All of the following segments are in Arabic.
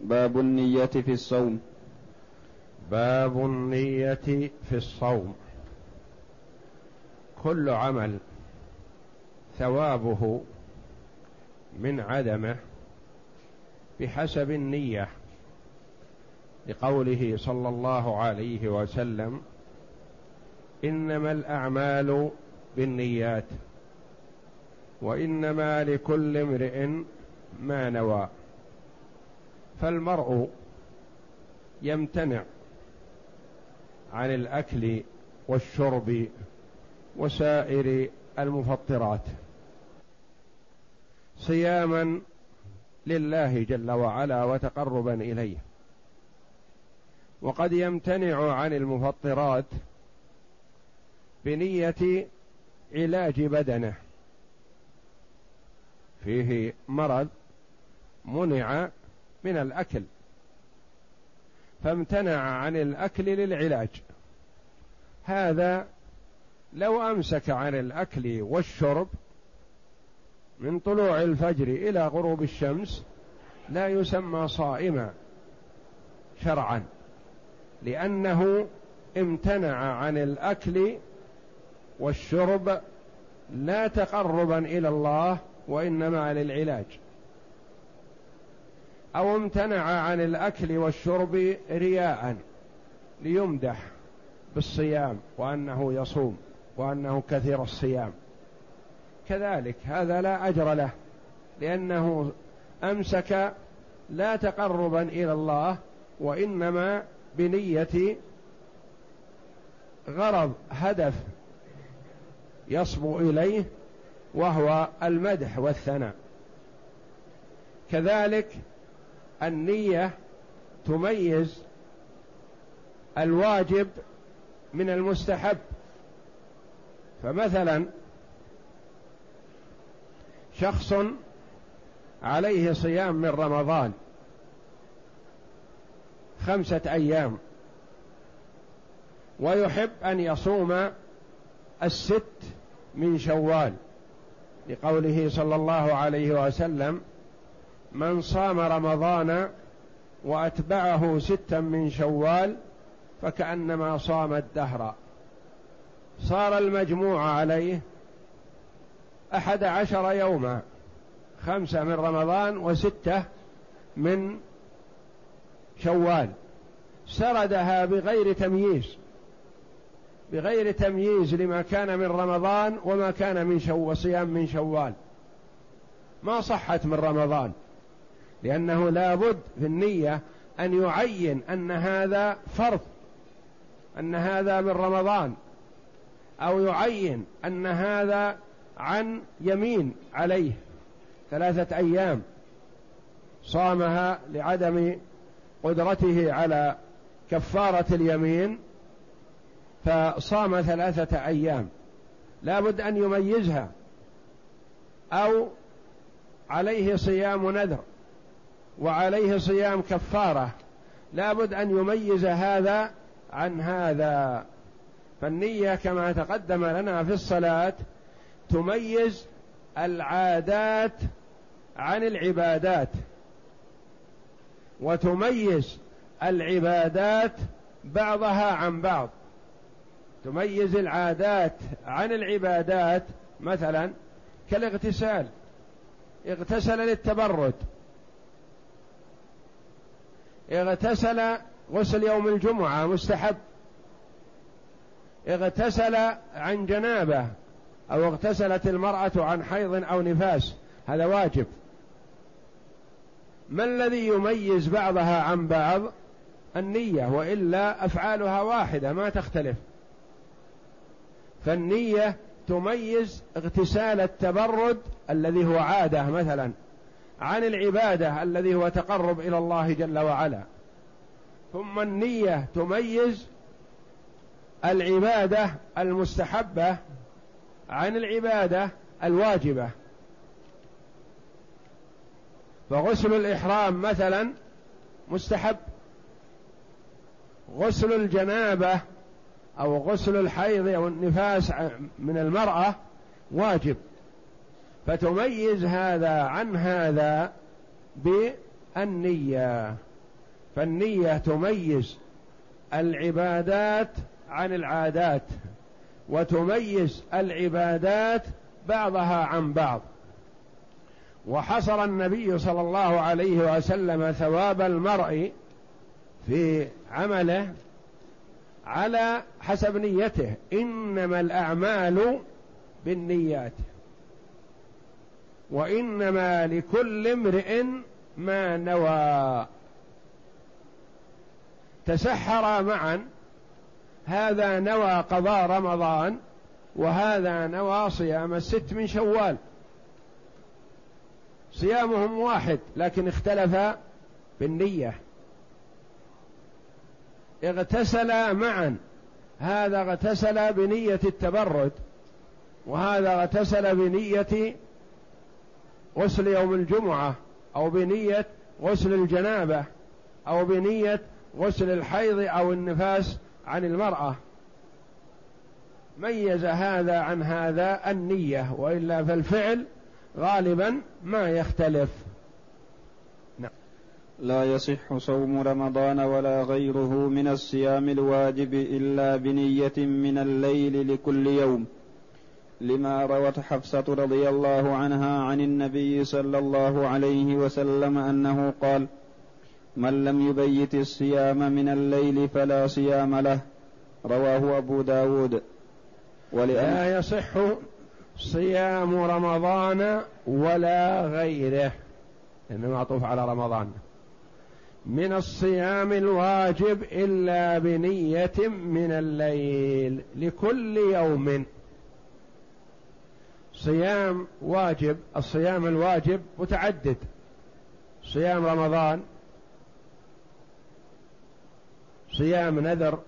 باب النية في الصوم. باب النية في الصوم. كل عمل ثوابه من عدمه بحسب النية لقوله صلى الله عليه وسلم إنما الأعمال بالنيات وإنما لكل امرئ ما نوى. فالمرء يمتنع عن الأكل والشرب وسائر المفطرات. صياما لله جل وعلا وتقربا إليه. وقد يمتنع عن المفطرات بنية علاج بدنه. فيه مرض منع من الأكل. فامتنع عن الأكل للعلاج. هذا لو أمسك عن الأكل والشرب من طلوع الفجر إلى غروب الشمس لا يسمى صائما شرعا لأنه امتنع عن الأكل والشرب لا تقربا إلى الله وإنما للعلاج. أو امتنع عن الأكل والشرب رياء ليمدح بالصيام وأنه يصوم وأنه كثير الصيام. كذلك هذا لا أجر له لأنه أمسك لا تقربا إلى الله وإنما بنية غرض هدف يصبو إليه وهو المدح والثناء. كذلك النية تميز الواجب من المستحب. فمثلا شخص عليه صيام من رمضان خمسة أيام ويحب أن يصوم الست من شوال لقوله صلى الله عليه وسلم من صام رمضان وأتبعه ستا من شوال فكأنما صام الدهر. صار المجموع عليه أحد عشر يوما خمسة من رمضان وستة من شوال. سردها بغير تمييز بغير تمييز لما كان من رمضان وما كان من شو صيام من شوال. ما صحت من رمضان. لأنه لابد في النية أن يعين أن هذا فرض أن هذا من رمضان أو يعين أن هذا عن يمين عليه ثلاثة أيام صامها لعدم قدرته على كفارة اليمين فصام ثلاثة أيام. لابد أن يميزها أو عليه صيام نذر. وعليه صيام كفارة. لابد أن يميز هذا عن هذا. فالنية كما تقدم لنا في الصلاة تميز العادات عن العبادات. وتميز العبادات بعضها عن بعض. تميز العادات عن العبادات مثلا كالاغتسال. اغتسل للتبرد. اغتسل غسل يوم الجمعة مستحب. اغتسل عن جنابة أو اغتسلت المرأة عن حيض أو نفاس هذا واجب. ما الذي يميز بعضها عن بعض؟ النية وإلا أفعالها واحدة ما تختلف. فالنية تميز اغتسال التبرد الذي هو عادة مثلا. عن العبادة الذي هو تقرب إلى الله جل وعلا. ثم النية تميز العبادة المستحبة عن العبادة الواجبة. فغسل الإحرام مثلا مستحب. غسل الجنابة أو غسل الحيض أو النفاس من المرأة واجب. فتميز هذا عن هذا بالنية. فالنية تميز العبادات عن العادات وتميز العبادات بعضها عن بعض. وحصر النبي صلى الله عليه وسلم ثواب المرء في عمله على حسب نيته. إنما الأعمال بالنيات. وإنما لكل امرئ ما نوى. تسحرا معا هذا نوى قضاء رمضان وهذا نوى صيام الست من شوال. صيامهم واحد لكن اختلف بالنية. اغتسلا معا هذا اغتسل بنية التبرد وهذا اغتسل بنية غسل يوم الجمعة أو بنية غسل الجنابة أو بنية غسل الحيض أو النفاس عن المرأة. ميز هذا عن هذا النية وإلا فالفعل غالبا ما يختلف. نعم. لا يصح صوم رمضان ولا غيره من الصيام الواجب إلا بنية من الليل لكل يوم. لما روت حفصة رضي الله عنها عن النبي صلى الله عليه وسلم أنه قال من لم يبيت الصيام من الليل فلا صيام له. رواه أبو داود. ولأن لا يصح صيام رمضان ولا غيره. لأنه معطوف على رمضان. من الصيام الواجب إلا بنية من الليل لكل يوم. صيام واجب الصيام الواجب متعدد. صيام رمضان صيام نذر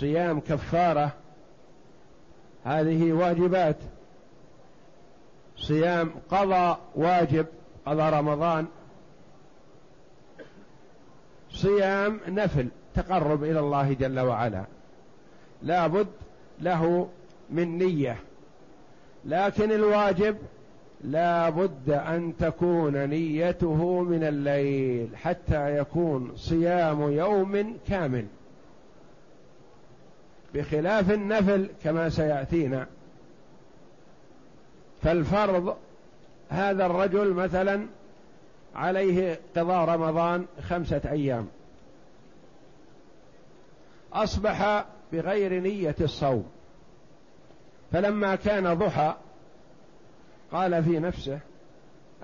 صيام كفارة هذه واجبات. صيام قضاء واجب قضاء رمضان. صيام نفل تقرب إلى الله جل وعلا. لا بد له من نية. لكن الواجب لا بد أن تكون نيته من الليل حتى يكون صيام يوم كامل. بخلاف النفل كما سيأتينا. فالفرض هذا الرجل مثلا عليه قضاء رمضان خمسة أيام. أصبح بغير نية الصوم. فلما كان ضحى قال في نفسه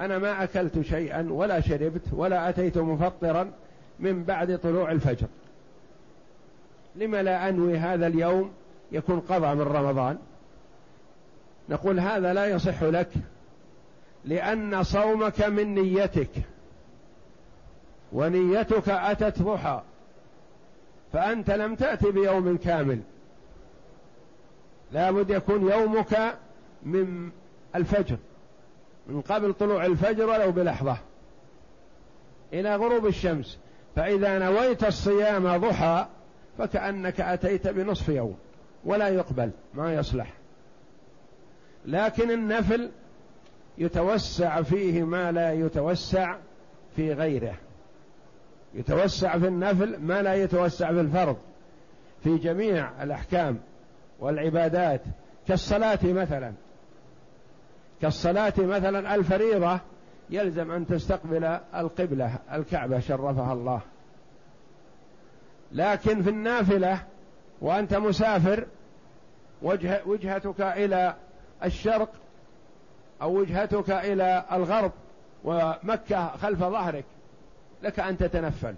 أنا ما أكلت شيئا ولا شربت ولا أتيت مفطرا من بعد طلوع الفجر. لم لا أنوي هذا اليوم يكون قضى من رمضان. نقول هذا لا يصح لك لأن صومك من نيتك ونيتك أتت ضحى فأنت لم تات بيوم كامل. لابد يكون يومك من الفجر من قبل طلوع الفجر ولو بلحظة. إلى غروب الشمس فإذا نويت الصيام ضحى فكأنك أتيت بنصف يوم ولا يقبل ما يصلح. لكن النفل يتوسع فيه ما لا يتوسع في غيره. يتوسع في النفل ما لا يتوسع في الفرض. في جميع الأحكام والعبادات كالصلاة مثلا. كالصلاة مثلا الفريضة يلزم أن تستقبل القبلة الكعبة شرفها الله. لكن في النافلة وأنت مسافر وجه وجهتك إلى الشرق أو وجهتك إلى الغرب ومكة خلف ظهرك لك أن تتنفل.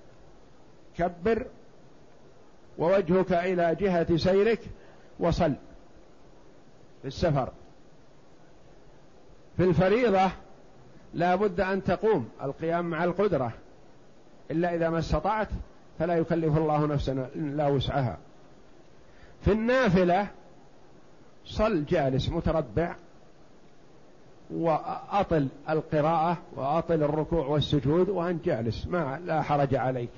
كبر ووجهك إلى جهة سيرك وصل في السفر. في الفريضة لا بد أن تقوم القيام مع القدرة. إلا إذا ما استطعت فلا يكلف الله نفسا لا وسعها. في النافلة صل جالس متربع وأطل القراءة وأطل الركوع والسجود وأنت جالس ما لا حرج عليك.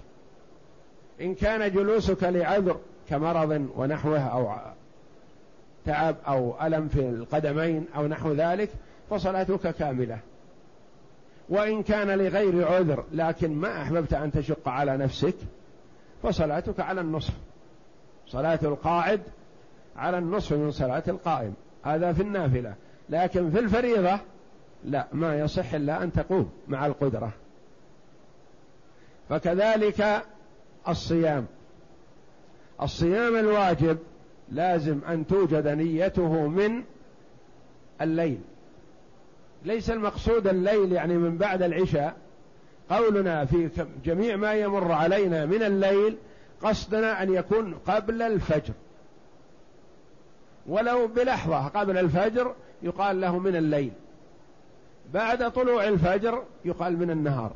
إن كان جلوسك لعذر كمرض ونحوه أو تعب أو ألم في القدمين أو نحو ذلك فصلاتك كاملة. وإن كان لغير عذر لكن ما أحببت أن تشق على نفسك فصلاتك على النصف. صلاة القاعد على النصف من صلاة القائم. هذا في النافلة. لكن في الفريضة لا ما يصح إلا أن تقوم مع القدرة. فكذلك الصيام. الصيام الواجب لازم أن توجد نيته من الليل. ليس المقصود الليل يعني من بعد العشاء. قولنا في جميع ما يمر علينا من الليل قصدنا أن يكون قبل الفجر. ولو بلحظة قبل الفجر يقال له من الليل. بعد طلوع الفجر يقال من النهار.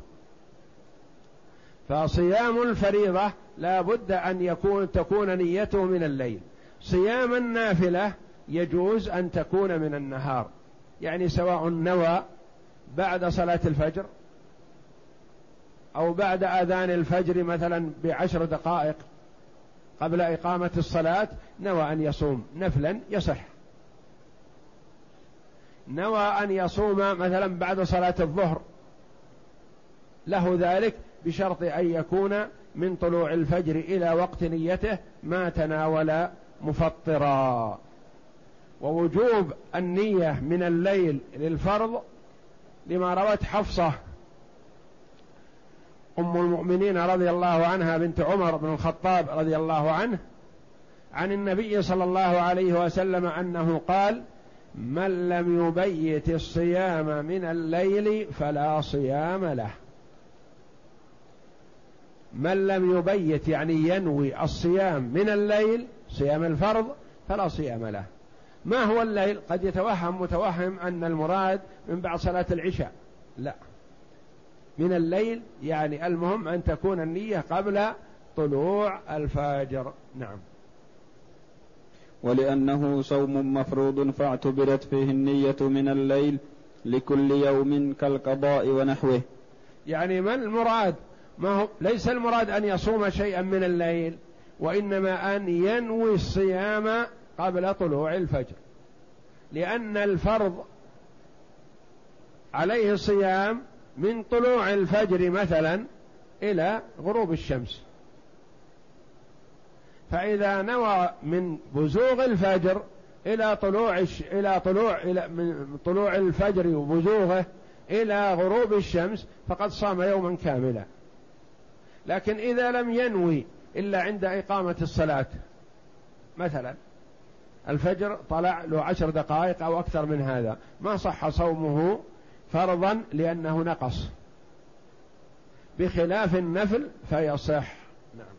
فصيام الفريضة لا بد أن يكون تكون نيته من الليل. صيام النافلة يجوز أن تكون من النهار. يعني سواء نوى بعد صلاة الفجر أو بعد أذان الفجر مثلا بعشر دقائق قبل إقامة الصلاة نوى أن يصوم. نفلا يصح. نوى أن يصوم مثلا بعد صلاة الظهر. له ذلك بشرط أن يكون من طلوع الفجر إلى وقت نيته ما تناول مفطرا. ووجوب النية من الليل للفرض لما روت حفصة أم المؤمنين رضي الله عنها بنت عمر بن الخطاب رضي الله عنه عن النبي صلى الله عليه وسلم أنه قال من لم يبيت الصيام من الليل فلا صيام له. من لم يبيت يعني ينوي الصيام من الليل صيام الفرض فلا صيام له. ما هو الليل؟ قد يتوهم متوهم أن المراد من بعد صلاة العشاء. لا. من الليل يعني المهم أن تكون النية قبل طلوع الفجر. نعم. ولأنه صوم مفروض فاعتبرت فيه النية من الليل لكل يوم كالقضاء ونحوه. يعني ما المراد؟ ما هو؟ ليس المراد أن يصوم شيئا من الليل. وإنما أن ينوي الصيام قبل طلوع الفجر. لأن الفرض عليه صيام من طلوع الفجر مثلا إلى غروب الشمس. فإذا نوى من بزوغ الفجر إلى طلوع إلى طلوع إلى من طلوع الفجر وبزوغه إلى غروب الشمس فقد صام يوما كاملا. لكن إذا لم ينوي إلا عند إقامة الصلاة. مثلا الفجر طلع له عشر دقائق أو أكثر من هذا. ما صح صومه فرضا لأنه نقص. بخلاف النفل فيصح. نعم.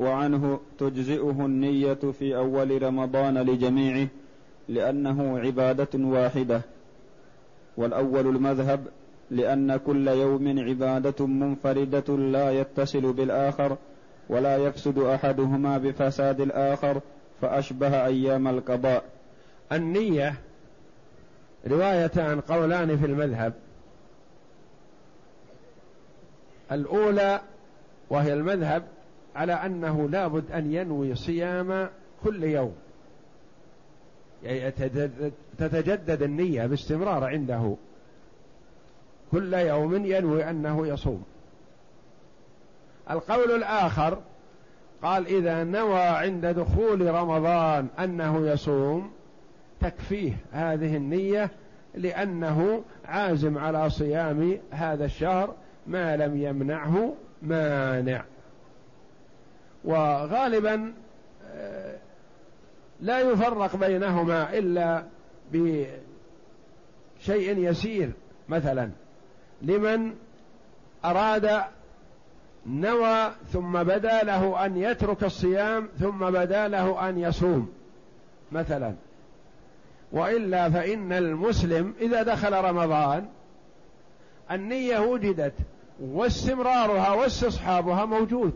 وعنه تجزئه النية في أول رمضان لجميعه لأنه عبادة واحدة. والأول المذهب لأن كل يوم عبادة منفردة لا يتصل بالآخر ولا يفسد أحدهما بفساد الآخر فأشبه أيام القضاء. النية روايتان قولان في المذهب. الأولى وهي المذهب على أنه لابد أن ينوي صيام كل يوم. يعني تتجدد النية باستمرار عنده. كل يوم ينوي أنه يصوم. القول الآخر قال إذا نوى عند دخول رمضان أنه يصوم تكفيه هذه النية لأنه عازم على صيام هذا الشهر ما لم يمنعه مانع. وغالبا آه، لا يفرق بينهما إلا بشيء يسير مثلا لمن أراد نوى ثم بدا له أن يترك الصيام ثم بدا له أن يصوم مثلا. وإلا فإن المسلم إذا دخل رمضان النية وجدت واستمرارها واستصحابها موجود.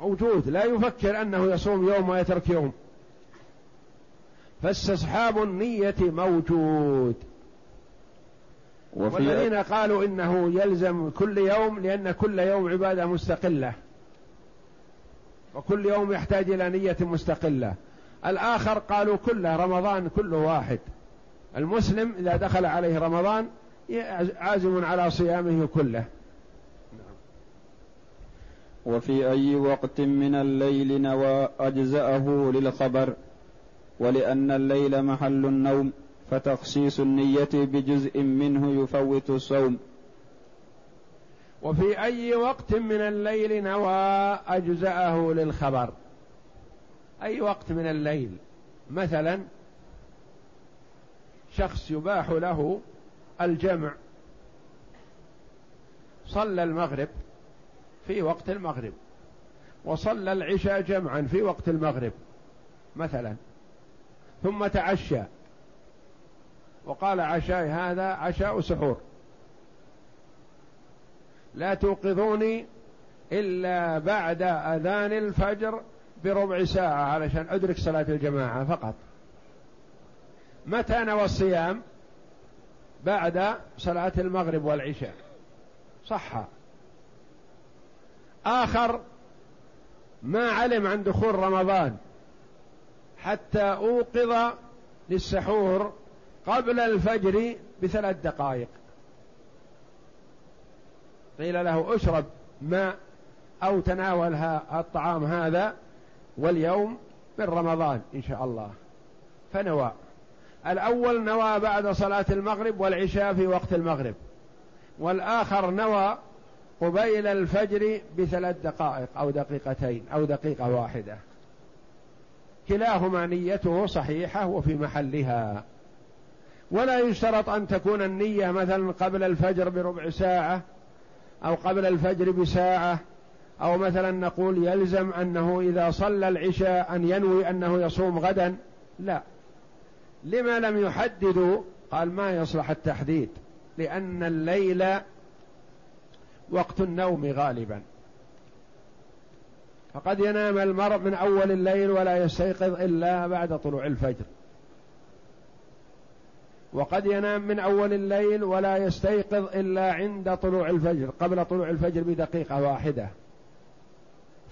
موجود لا يفكر أنه يصوم يوم ويترك يوم. فاستصحاب النية موجود. والذين قالوا إنه يلزم كل يوم لأن كل يوم عبادة مستقلة. وكل يوم يحتاج إلى نية مستقلة. الآخر قالوا كله رمضان كله واحد. المسلم إذا دخل عليه رمضان عازم على صيامه كله. وفي أي وقت من الليل نوى أجزأه للخبر ولأن الليل محل النوم. فتخصيص النية بجزء منه يفوت الصوم. وفي أي وقت من الليل نوى أجزأه للخبر؟ أي وقت من الليل؟ مثلا شخص يباح له الجمع. صلى المغرب في وقت المغرب وصلى العشاء جمعا في وقت المغرب مثلا ثم تعشى. وقال عشاء هذا عشاء سحور. لا توقظوني إلا بعد أذان الفجر بربع ساعة علشان أدرك صلاة الجماعة فقط. متى نوى الصيام؟ بعد صلاة المغرب والعشاء. صح. آخر ما علم عن دخول رمضان حتى أوقظ للسحور قبل الفجر بثلاث دقائق. قيل له اشرب ماء أو تناول الطعام هذا واليوم من رمضان إن شاء الله. فنوى. الأول نوى بعد صلاة المغرب والعشاء في وقت المغرب. والآخر نوى قبيل الفجر بثلاث دقائق أو دقيقتين أو دقيقة واحدة. كلاهما نيته صحيحة وفي محلها. ولا يشترط أن تكون النية مثلا قبل الفجر بربع ساعة أو قبل الفجر بساعة أو مثلا نقول يلزم أنه إذا صلى العشاء أن ينوي أنه يصوم غدا. لا. لما لم يحددوا قال ما يصلح التحديد؟ لأن الليل وقت النوم غالبا. فقد ينام المرء من أول الليل ولا يستيقظ إلا بعد طلوع الفجر. وقد ينام من أول الليل ولا يستيقظ إلا عند طلوع الفجر قبل طلوع الفجر بدقيقة واحدة.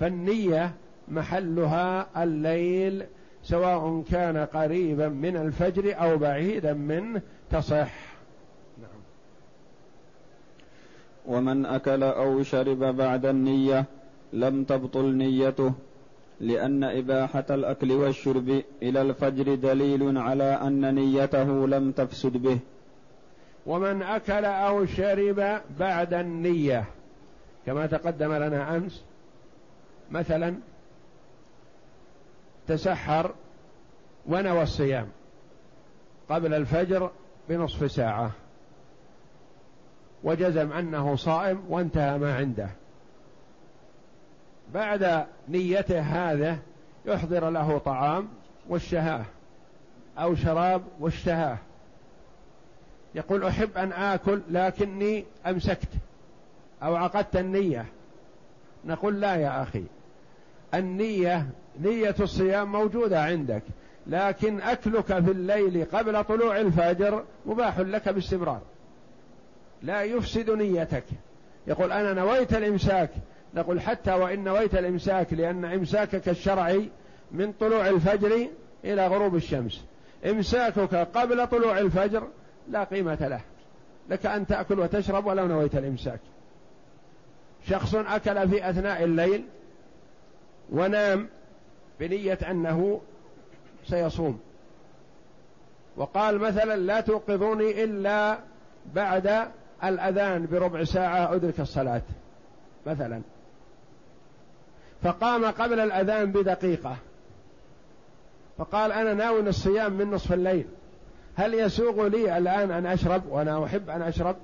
فالنية محلها الليل سواء كان قريبا من الفجر أو بعيدا منه تصح. نعم. ومن أكل أو شرب بعد النية لم تبطل نيته. لأن إباحة الأكل والشرب إلى الفجر دليل على أن نيته لم تفسد به. ومن أكل أو شرب بعد النية كما تقدم لنا أمس مثلا تسحر ونوى الصيام قبل الفجر بنصف ساعة وجزم أنه صائم وانتهى ما عنده. بعد نيته هذا يحضر له طعام واشتهاه أو شراب واشتهاه. يقول أحب أن آكل لكني أمسكت أو عقدت النية. نقول لا يا أخي النية نية الصيام موجودة عندك لكن أكلك في الليل قبل طلوع الفجر مباح لك باستمرار. لا يفسد نيتك. يقول أنا نويت الإمساك نقول حتى وإن نويت الإمساك لأن إمساكك الشرعي من طلوع الفجر إلى غروب الشمس. إمساكك قبل طلوع الفجر لا قيمة له. لك أن تأكل وتشرب ولو نويت الإمساك. شخص أكل في أثناء الليل ونام بنية أنه سيصوم. وقال مثلا لا توقظوني إلا بعد الأذان بربع ساعة أدرك الصلاة. مثلا. فقام قبل الأذان بدقيقة. فقال أنا ناوي الصيام من نصف الليل. هل يسوغ لي الآن أن أشرب؟ وأنا أحب أن أشرب.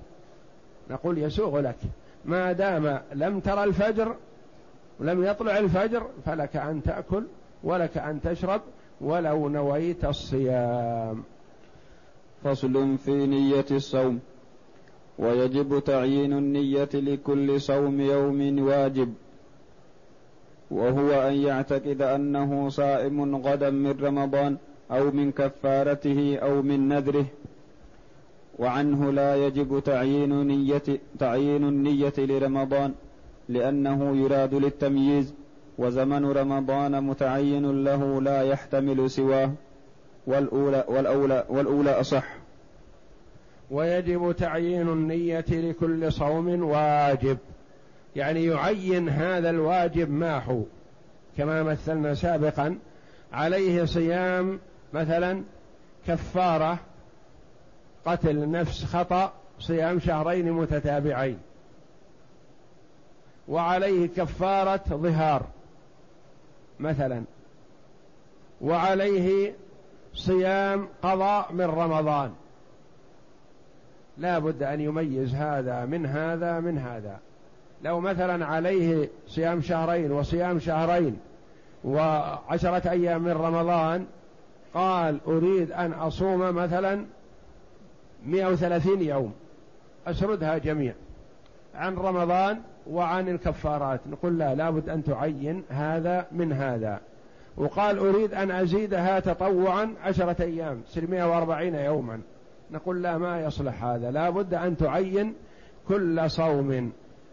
نقول يسوغ لك. ما دام لم ترى الفجر ولم يطلع الفجر فلك أن تأكل ولك أن تشرب ولو نويت الصيام. فصل في نية الصوم. ويجب تعيين النية لكل صوم يوم واجب. وهو أن يعتقد أنه صائم غدا من رمضان أو من كفارته أو من نذره وعنه لا يجب تعيين نية تعيين النية لرمضان لأنه يراد للتمييز وزمن رمضان متعين له لا يحتمل سواه والأولى والأولى والأولى أصح. ويجب تعيين النية لكل صوم واجب. يعني يعين هذا الواجب ما هو كما مثلنا سابقا عليه صيام مثلا كفارة قتل نفس خطأ صيام شهرين متتابعين. وعليه كفارة ظهار مثلا. وعليه صيام قضاء من رمضان. لا بد أن يميز هذا من هذا من هذا. لو مثلا عليه صيام شهرين وصيام شهرين وعشرة أيام من رمضان قال أريد أن أصوم مثلا 130 يوم أسردها جميع عن رمضان وعن الكفارات. نقول لا لابد أن تعين هذا من هذا. وقال أريد أن أزيدها تطوعا عشرة أيام تصير 140 يوما. نقول لا ما يصلح هذا. لابد أن تعين كل صوم.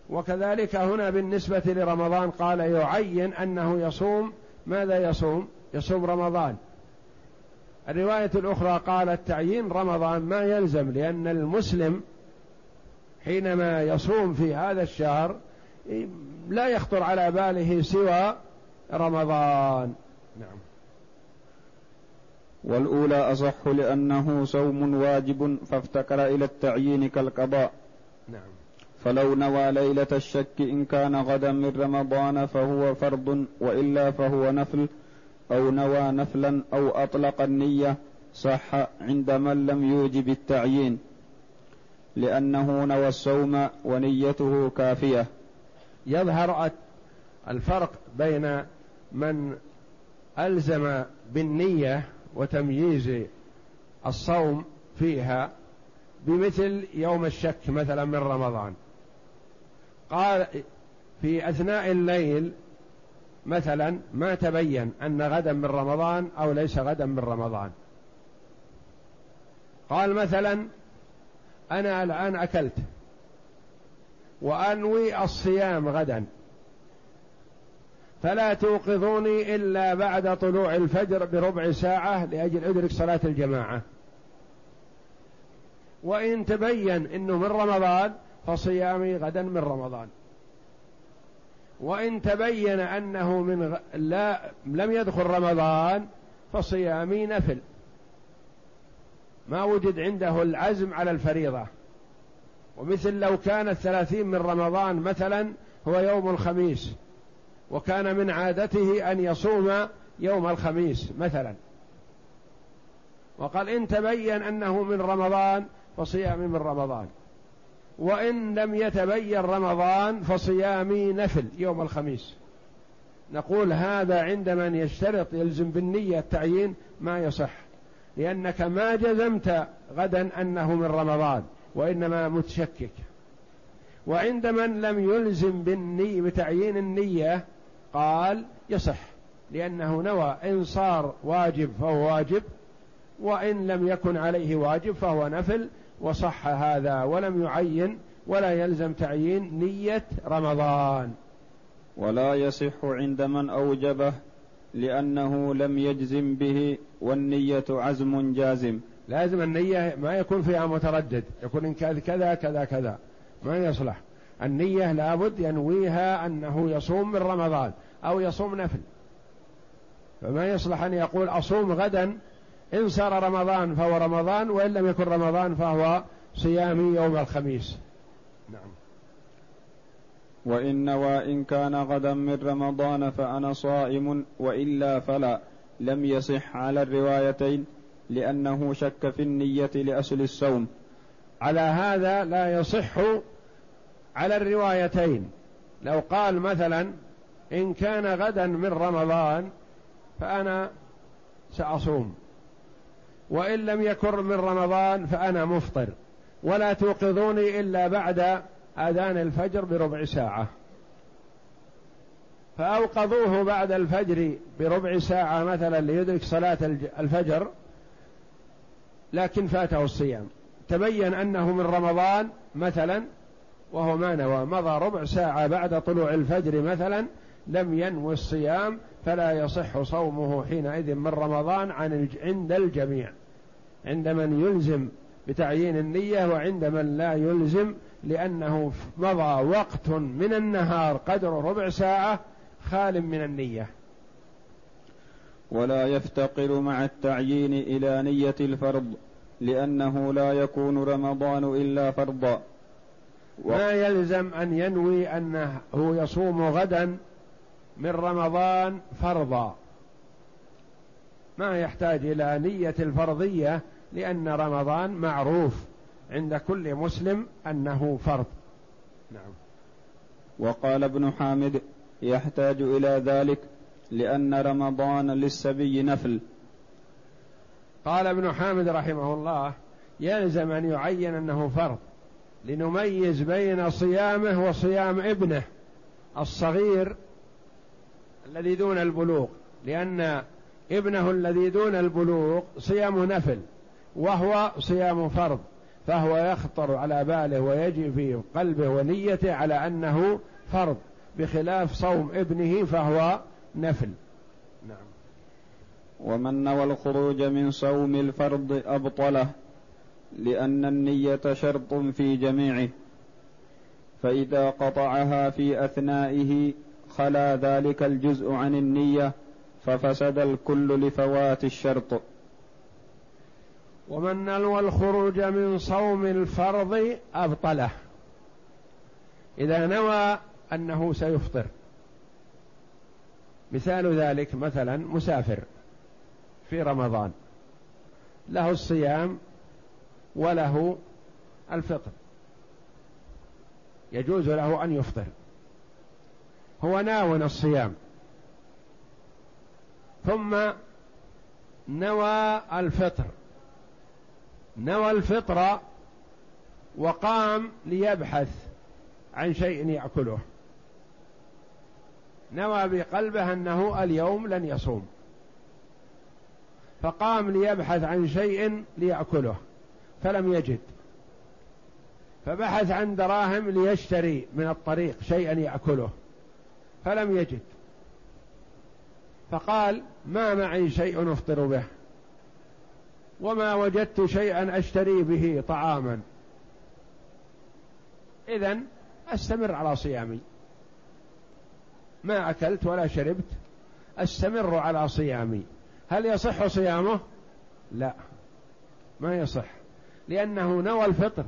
وكذلك هنا بالنسبة لرمضان قال يعين أنه يصوم. ماذا يصوم؟ يصوم رمضان. الرواية الأخرى قالت تعيين رمضان ما يلزم لأن المسلم حينما يصوم في هذا الشهر لا يخطر على باله سوى رمضان. نعم. والأولى أصح لأنه صوم واجب فافتكر إلى التعيين كالقضاء. نعم. فلو نوى ليلة الشك إن كان غدا من رمضان فهو فرض وإلا فهو نفل أو نوى نفلا أو أطلق النية صح عند من لم يوجب التعيين لأنه نوى الصوم ونيته كافية. يظهر الفرق بين من ألزم بالنية وتمييز الصوم فيها بمثل يوم الشك مثلا من رمضان. قال في أثناء الليل مثلا ما تبين أن غدا من رمضان أو ليس غدا من رمضان. قال مثلا أنا الآن أكلت وأنوي الصيام غدا. فلا توقظوني إلا بعد طلوع الفجر بربع ساعة لأجل أدرك صلاة الجماعة. وإن تبين أنه من رمضان فصيامي غدا من رمضان. وإن تبين أنه من غ... لا لم يدخل رمضان فصيامي نفل. ما وجد عنده العزم على الفريضة. ومثل لو كان الثلاثين من رمضان مثلا هو يوم الخميس. وكان من عادته أن يصوم يوم الخميس مثلا. وقال إن تبين أنه من رمضان فصيامي من رمضان. وإن لم يتبين رمضان فصيامي نفل يوم الخميس. نقول هذا عند من يشترط يلزم بالنية التعيين ما يصح. لأنك ما جزمت غدا أنه من رمضان وإنما متشكك. وعند من لم يلزم بالنية بتعيين النية قال يصح. لأنه نوى إن صار واجب فهو واجب وإن لم يكن عليه واجب فهو نفل وصح هذا ولم يعين ولا يلزم تعيين نية رمضان. ولا يصح عند من أوجبه لأنه لم يجزم به والنية عزم جازم. لازم النية ما يكون فيها متردد يكون إن كذا كذا كذا كذا ما يصلح. النية لابد ينويها أنه يصوم من رمضان أو يصوم نفل. فما يصلح أن يقول أصوم غدا إن صار رمضان فهو رمضان وإن لم يكن رمضان فهو صيامي يوم الخميس. نعم. وإن وإن كان غدا من رمضان فأنا صائم وإلا فلا. لم يصح على الروايتين لأنه شك في النية لأصل الصوم. على هذا لا يصح على الروايتين. لو قال مثلا إن كان غدا من رمضان فأنا سأصوم. وإن لم يكن من رمضان فأنا مفطر. ولا توقظوني إلا بعد آذان الفجر بربع ساعة. فأوقظوه بعد الفجر بربع ساعة مثلا ليدرك صلاة الفجر لكن فاته الصيام. تبين أنه من رمضان مثلا وهو ما نوى مضى ربع ساعة بعد طلوع الفجر مثلا لم ينوي الصيام فلا يصح صومه حينئذ من رمضان عن عند الجميع. عند من يلزم بتعيين النية وعند من لا يلزم لأنه مضى وقت من النهار قدر ربع ساعة خال من النية. ولا يفتقر مع التعيين إلى نية الفرض لأنه لا يكون رمضان إلا فرضا. ما يلزم أن ينوي أنه يصوم غدا من رمضان فرضا. ما يحتاج إلى نية الفرضية لأن رمضان معروف عند كل مسلم أنه فرض. نعم. وقال ابن حامد يحتاج إلى ذلك لأن رمضان للسبي نفل. قال ابن حامد رحمه الله يلزم أن يعين أنه فرض لنميز بين صيامه وصيام ابنه الصغير الذي دون البلوغ لأن ابنه الذي دون البلوغ صيام نفل. وهو صيام فرض فهو يخطر على باله ويجي في قلبه ونيته على أنه فرض بخلاف صوم ابنه فهو نفل. نعم. ومن نوى الخروج من صوم الفرض أبطله لأن النية شرط في جميعه. فإذا قطعها في أثنائه خلا ذلك الجزء عن النية ففسد الكل لفوات الشرط. ومن نلوى الخروج من صوم الفرض أبطله. إذا نوى أنه سيفطر. مثال ذلك مثلا مسافر في رمضان. له الصيام وله الفطر. يجوز له أن يفطر. هو ناو الصيام. ثم نوى الفطر. نوى الفطر وقام ليبحث عن شيء يأكله. نوى بقلبه أنه اليوم لن يصوم. فقام ليبحث عن شيء ليأكله فلم يجد. فبحث عن دراهم ليشتري من الطريق شيئا يأكله فلم يجد. فقال ما معي شيء أفطر به. وما وجدت شيئا أشتري به طعاما. اذا أستمر على صيامي. ما أكلت ولا شربت أستمر على صيامي. هل يصح صيامه؟ لا ما يصح لأنه نوى الفطر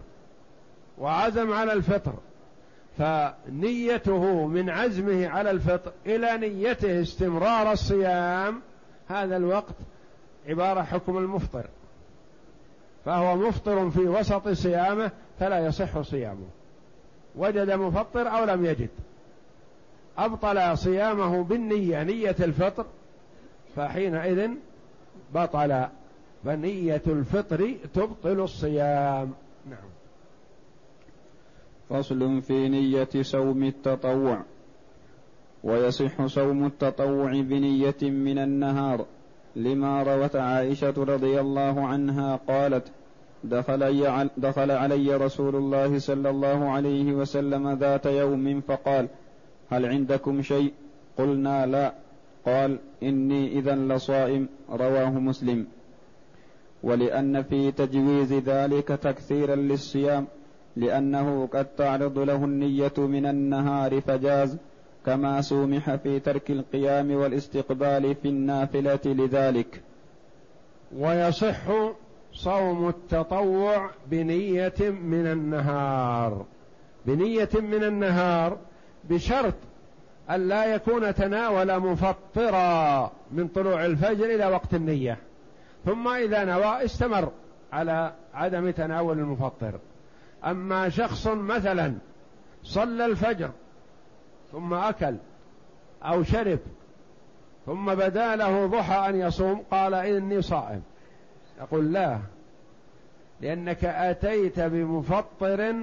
وعزم على الفطر فنيته من عزمه على الفطر إلى نيته استمرار الصيام. هذا الوقت عبارة حكم المفطر. فهو مفطر في وسط صيامه فلا يصح صيامه. وجد مفطر أو لم يجد. أبطل صيامه بالنية نية الفطر فحينئذ بطل. فنية الفطر تبطل الصيام. نعم. فصل في نية صوم التطوع. ويصح صوم التطوع بنية من النهار. لما روت عائشة رضي الله عنها قالت دخل, دخل علي رسول الله صلى الله عليه وسلم ذات يوم فقال هل عندكم شيء؟ قلنا لا. قال إني إذا لصائم. رواه مسلم. ولأن في تجويز ذلك تكثيرا للصيام لأنه قد تعرض له النية من النهار فجاز كما سومح في ترك القيام والاستقبال في النافلة لذلك. ويصح صوم التطوع بنية من النهار. بنية من النهار بشرط أن لا يكون تناول مفطرا من طلوع الفجر إلى وقت النية. ثم إذا نوى استمر على عدم تناول المفطر. أما شخص مثلا صلى الفجر ثم أكل أو شرب ثم بدا له ضحى أن يصوم قال إني صائم. يقول لا لأنك أتيت بمفطر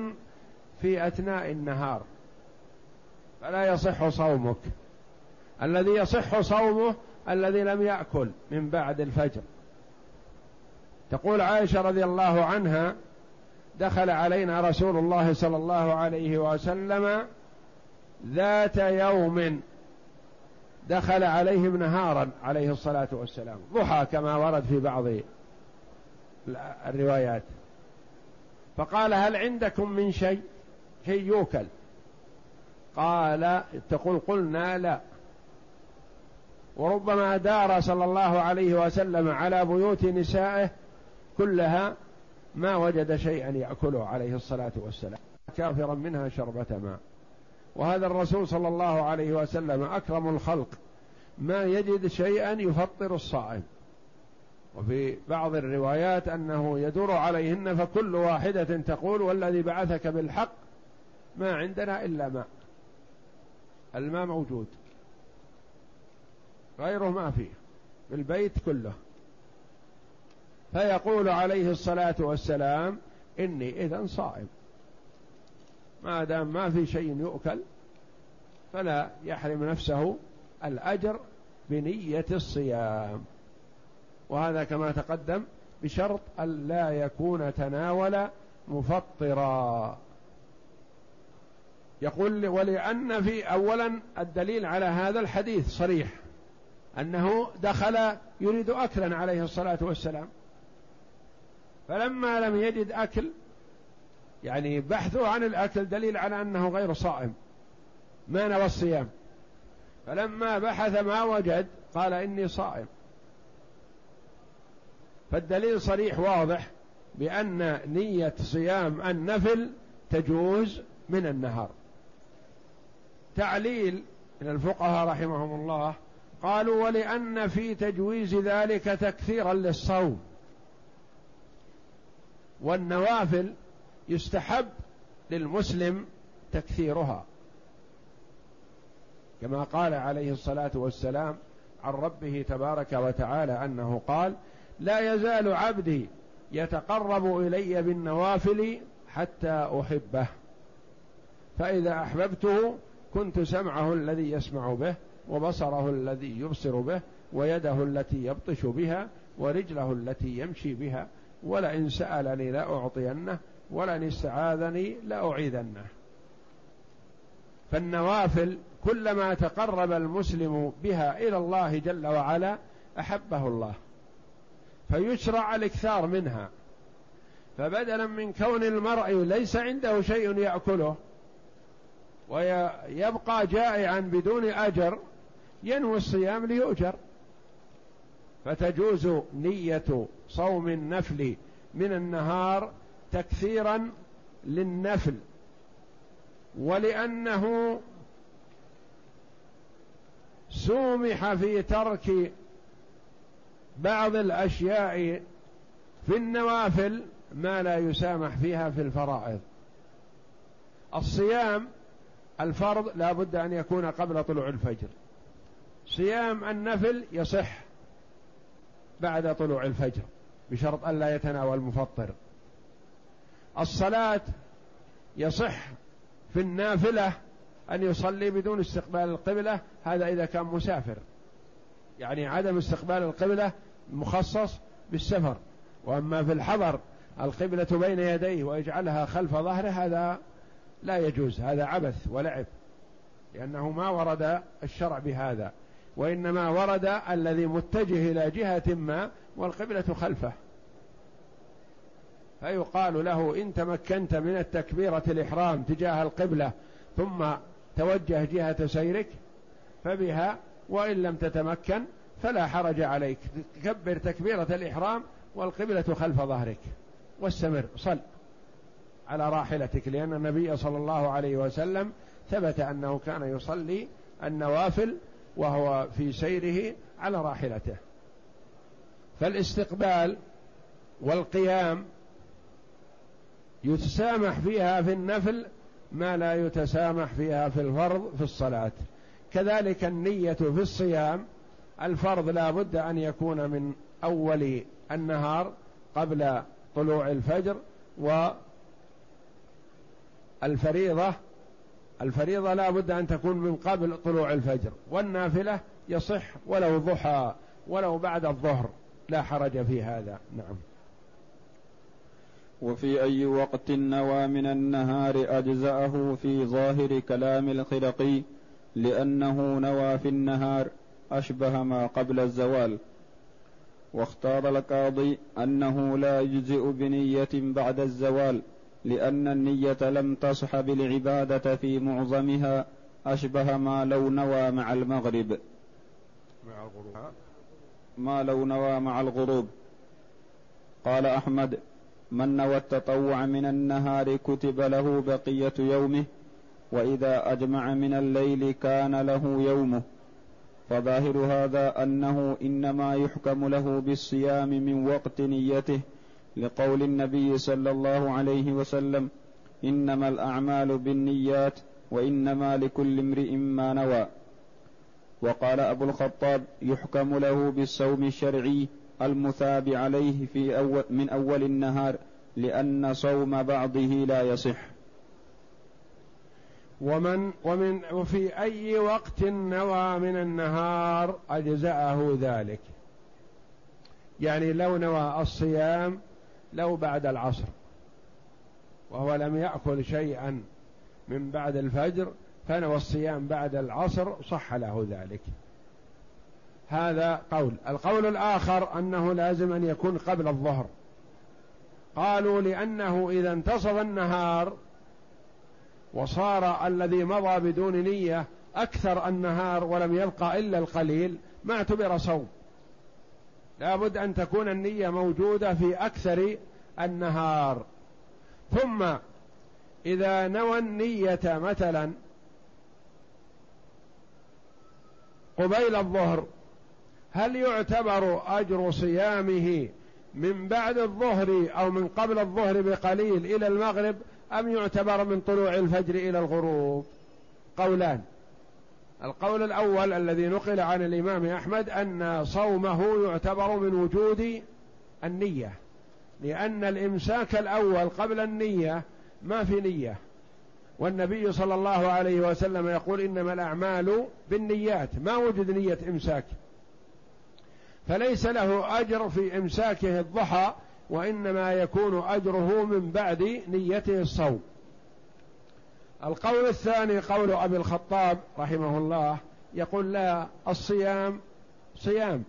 في أثناء النهار فلا يصح صومك. الذي يصح صومه الذي لم يأكل من بعد الفجر. تقول عائشة رضي الله عنها دخل علينا رسول الله صلى الله عليه وسلم ذات يوم دخل عليهم نهارا عليه الصلاة والسلام. ضحى كما ورد في بعض الروايات. فقال هل عندكم من شيء؟ شيء يوكل. قال تقول قلنا لا. وربما دار صلى الله عليه وسلم على بيوت نسائه كلها ما وجد شيئا يأكله عليه الصلاة والسلام. كافرا منها شربة ماء. وهذا الرسول صلى الله عليه وسلم أكرم الخلق. ما يجد شيئا يفطر الصائم. وفي بعض الروايات أنه يدور عليهن فكل واحدة تقول والذي بعثك بالحق ما عندنا إلا ماء. الماء موجود. غيره ما فيه. في البيت كله. فيقول عليه الصلاة والسلام إني إذا صائم. ما دام ما في شيء يؤكل فلا يحرم نفسه الأجر بنية الصيام. وهذا كما تقدم بشرط ألا يكون تناول مفطرا. يقول ولأن في أولا الدليل على هذا الحديث صريح أنه دخل يريد أكلا عليه الصلاة والسلام. فلما لم يجد أكل يعني بحثه عن الأكل دليل على أنه غير صائم. ما نوى الصيام. فلما بحث ما وجد قال إني صائم. فالدليل صريح واضح بأن نية صيام النفل تجوز من النهار. تعليل من الفقهاء رحمهم الله قالوا ولأن في تجويز ذلك تكثيرا للصوم. والنوافل يستحب للمسلم تكثيرها. كما قال عليه الصلاة والسلام عن ربه تبارك وتعالى أنه قال لا يزال عبدي يتقرب إلي بالنوافل حتى أحبه. فإذا أحببته كنت سمعه الذي يسمع به وبصره الذي يبصر به ويده التي يبطش بها ورجله التي يمشي بها ولئن سألني لأعطينه ولئن استعاذني لأعيذنه فالنوافل كلما تقرب المسلم بها إلى الله جل وعلا أحبه الله فيشرع الإكثار منها. فبدلا من كون المرء ليس عنده شيء يأكله ويبقى جائعا بدون أجر ينوي الصيام ليؤجر. فتجوز نية صوم النفل من النهار تكثيرا للنفل ولأنه سومح في ترك بعض الأشياء في النوافل ما لا يسامح فيها في الفرائض. الصيام الفرض لا بد أن يكون قبل طلوع الفجر. صيام النفل يصح بعد طلوع الفجر بشرط ألا يتناول مفطر الصلاة يصح في النافلة أن يصلي بدون استقبال القبلة هذا إذا كان مسافر. يعني عدم استقبال القبلة مخصص بالسفر. وأما في الحضر القبلة بين يديه ويجعلها خلف ظهره هذا لا يجوز هذا عبث ولعب لأنه ما ورد الشرع بهذا. وإنما ورد الذي متجه إلى جهة ما والقبلة خلفه. فيقال له إن تمكنت من التكبيرة الإحرام تجاه القبلة ثم توجه جهة سيرك فبها وإن لم تتمكن فلا حرج عليك. تكبر تكبيرة الإحرام والقبلة خلف ظهرك. واستمر صل على راحلتك لأن النبي صلى الله عليه وسلم ثبت أنه كان يصلي النوافل وهو في سيره على راحلته. فالاستقبال والقيام يتسامح فيها في النفل ما لا يتسامح فيها في الفرض في الصلاة. كذلك النية في الصيام الفرض لا بد أن يكون من أول النهار قبل طلوع الفجر والفريضة الفريضة لا بد أن تكون من قبل طلوع الفجر. والنافلة يصح ولو ضحى ولو بعد الظهر. لا حرج في هذا. نعم. وفي أي وقت نوى من النهار أجزأه في ظاهر كلام الخرقي لأنه نوى في النهار أشبه ما قبل الزوال. واختار القاضي أنه لا يجزئ بنية بعد الزوال لأن النية لم تصح بالعبادة في معظمها أشبه ما لو نوى مع المغرب. مع الغروب. ما لو نوى مع الغروب. قال أحمد من نوى التطوع من النهار كتب له بقية يومه وإذا أجمع من الليل كان له يومه. فظاهر هذا أنه إنما يحكم له بالصيام من وقت نيته لقول النبي صلى الله عليه وسلم إنما الأعمال بالنيات وإنما لكل امرئ ما نوى. وقال أبو الخطاب يحكم له بالصوم الشرعي المثاب عليه في أول من أول النهار لأن صوم بعضه لا يصح. ومن ومن وفي أي وقت نوى من النهار أجزأه ذلك. يعني لو نوى الصيام لو بعد العصر وهو لم يأكل شيئا من بعد الفجر فنوى الصيام بعد العصر صح له ذلك. هذا قول. القول الآخر أنه لازم أن يكون قبل الظهر. قالوا لأنه إذا انتصف النهار وصار الذي مضى بدون نية أكثر النهار ولم يبقى إلا القليل ما اعتبر صوم. لابد أن تكون النية موجودة في أكثر النهار. ثم إذا نوى النية مثلا قبيل الظهر هل يعتبر أجر صيامه من بعد الظهر أو من قبل الظهر بقليل إلى المغرب أم يعتبر من طلوع الفجر إلى الغروب؟ قولان. القول الأول الذي نقل عن الإمام أحمد أن صومه يعتبر من وجود النية لأن الإمساك الأول قبل النية ما في نية. والنبي صلى الله عليه وسلم يقول إنما الأعمال بالنيات ما وجد نية إمساك. فليس له أجر في إمساكه الضحى وإنما يكون أجره من بعد نيته الصوم. القول الثاني قول أبي الخطاب رحمه الله يقول لا الصيام صيام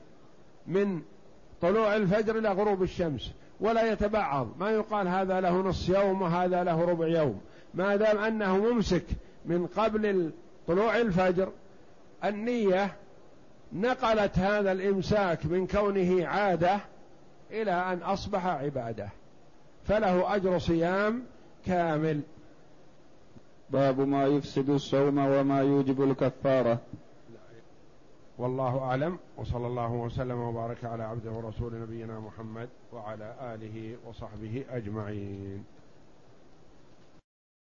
من طلوع الفجر إلى غروب الشمس ولا يتبعض. ما يقال هذا له نص يوم وهذا له ربع يوم. ما دام أنه ممسك من قبل طلوع الفجر النية نقلت هذا الإمساك من كونه عادة إلى أن أصبح عبادة فله أجر صيام كامل. باب ما يفسد الصوم وما يوجب الكفارة. والله أعلم وصلى الله وسلم وبارك على عبده ورسول نبينا محمد وعلى آله وصحبه أجمعين.